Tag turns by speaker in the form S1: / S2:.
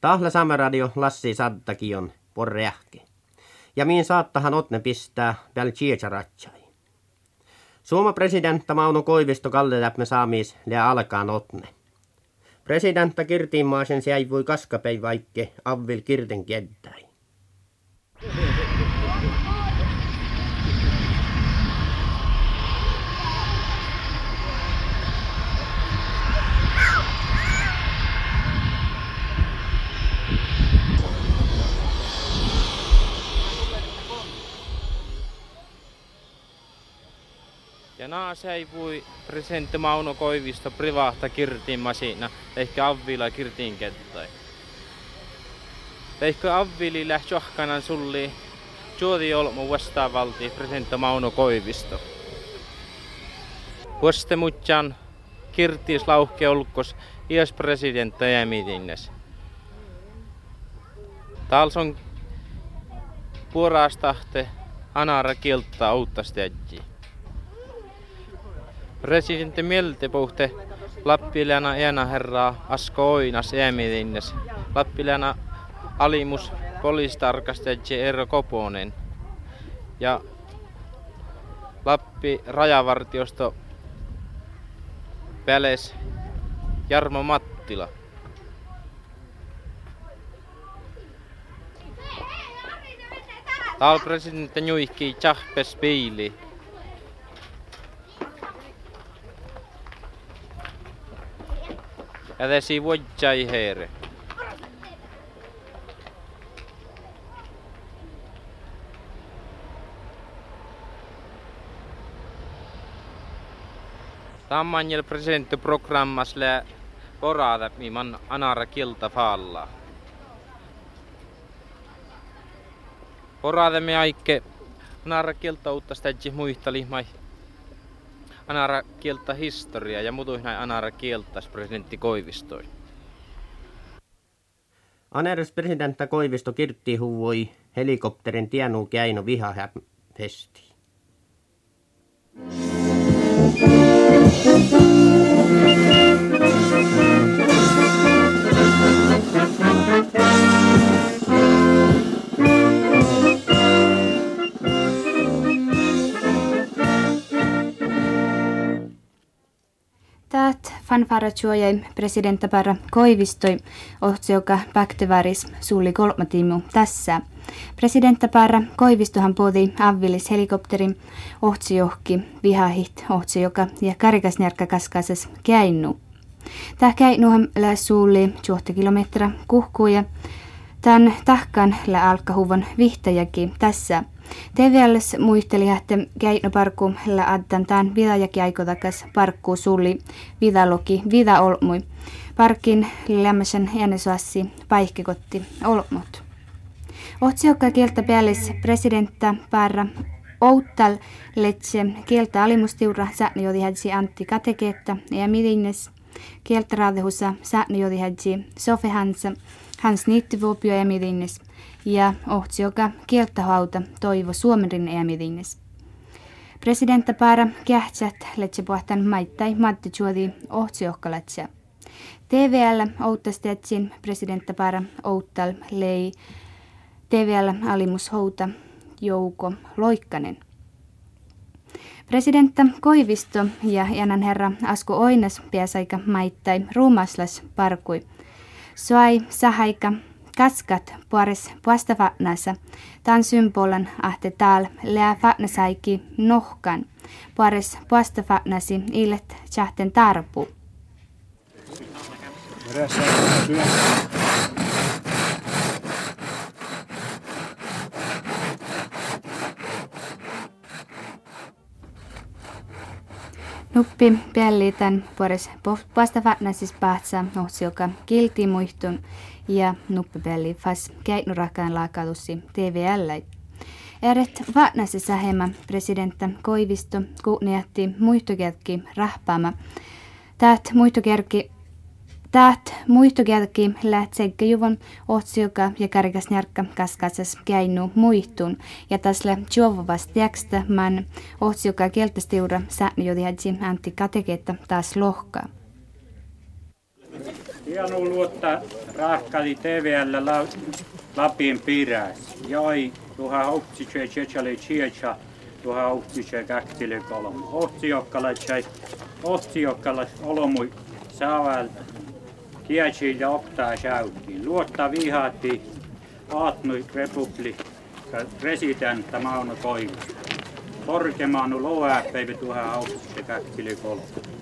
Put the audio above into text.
S1: Tahla samaradio Lassi Saddakion porreahke. Ja miin saattahan otne pistää väl chiecharatsai. Suoma presidentta Mauno Koivisto Kalle läpme saamis le alkaan otne. Presidentta kirtiin maasen säivui kaskapei vaikke avvil kirten keddäi.
S2: Ja ei voi presidentti Mauno Koivisto privahta kirtiin masina, ehkä avvila kirtiin kettai. Ehkä avvili lähti sulli, juodi olmu vastaavalti presidentti Mauno Koivisto. Vuoste mutjan kirtiis lauhke olkos iäs presidentti jämitinnes. Tals on puorastahte anara kiltta uuttasti äjji. Presidentti Mieltepuhte Lappilana ena herraa Asko Oinas äämilinnes. Lappilana alimus poliisitarkastaja Eero Koponen. Ja Lappi rajavartiosto Väles Jarmo Mattila. Täällä presidentti Nuikki Chahpes Biili. Ja desi vuodjai heere. Tammanjel presidentti programmas lä porada miman anara kilta falla. Porada me aikke anara kilta uutta städji muistali mai Anara kieltä historia ja mutuin näin Anara kieltäs presidentti Koivistoi.
S1: Aneres presidentta Koivisto kirtti huvoi helikopterin tienuu käino vihahäpesti.
S3: Fanfarachuojai presidentta Parra Koivistoi ohtsioka päkteväris suuli kolmatimu tässä. Presidentta Parra Koivistohan puhuti avvilis helikopterin ohtsiohki vihahit ohtsioka ja karikasnärkkä kaskasas käinnu. Tämä käinnuhan lä suuli 10 kilometriä kuhkuja. Tän tahkan lä alkahuvon vihtäjäkin tässä. TVLS muisteli, että la addan tämän vidajaki aikotakas parkku sulli vidaloki vida olmui. Parkin lämmösen äänesuassi paikkekotti olmut. Otsiokka kieltä päällis presidentta Parra Outtal letse kieltä alimustiura säännö jodi hädsi Antti Kateketta ja midinnes kieltä raadehussa säännö jodi hädsi Sofe Hansa Hans niittyvuopio ja midinnes ja ohtsioka kieltähauta toivo Suomerin eämidinnes. Presidentta Paara kähtsät letse pohtan maittai Matti Juodi ohtsiohkalatsia. TVL outastetsin presidentta Paara outtal lei TVL alimus houta Jouko Loikkanen. Presidentta Koivisto ja Janan herra Asko Oinas pääsaika maittai ruumaslas parkui. Soai sahaika Kaskat puoris puasta fatnassa. Tämän symbolan ahte täällä lää fatnasaiki nohkan. Puoris puasta fatnasi illet tjahten tarpu. Nuppi tämän puoris puasta fatnasis pahtsa joka kilti muistun ja nuppipeli fas käitnurakaan laakalusi TVL. Eret vaatnasi sähemä presidentta Koivisto kuunniatti muistokerkki rahpaama. Täät muistokerkki Täät muistokerkki lähtseikkä juvon otsioka ja karikas närkka kaskasas käinu muihtun ja täsle juovavas tekstä man otsioka kieltästiura säännö jodi Antti Kateketta taas lohkaa.
S4: Hieno luottaa rahkali TVL la, Lapin piräs. Jai tuha se chechale chiecha tuha hopsi se käktile kolom. Chai otsi jokkala olomui saaval kietsi ja optaa säykki. Luotta vihatti aatnui republi presidentta Mauno Koivu. Korkeamaanu loa päivä se käktile kolom.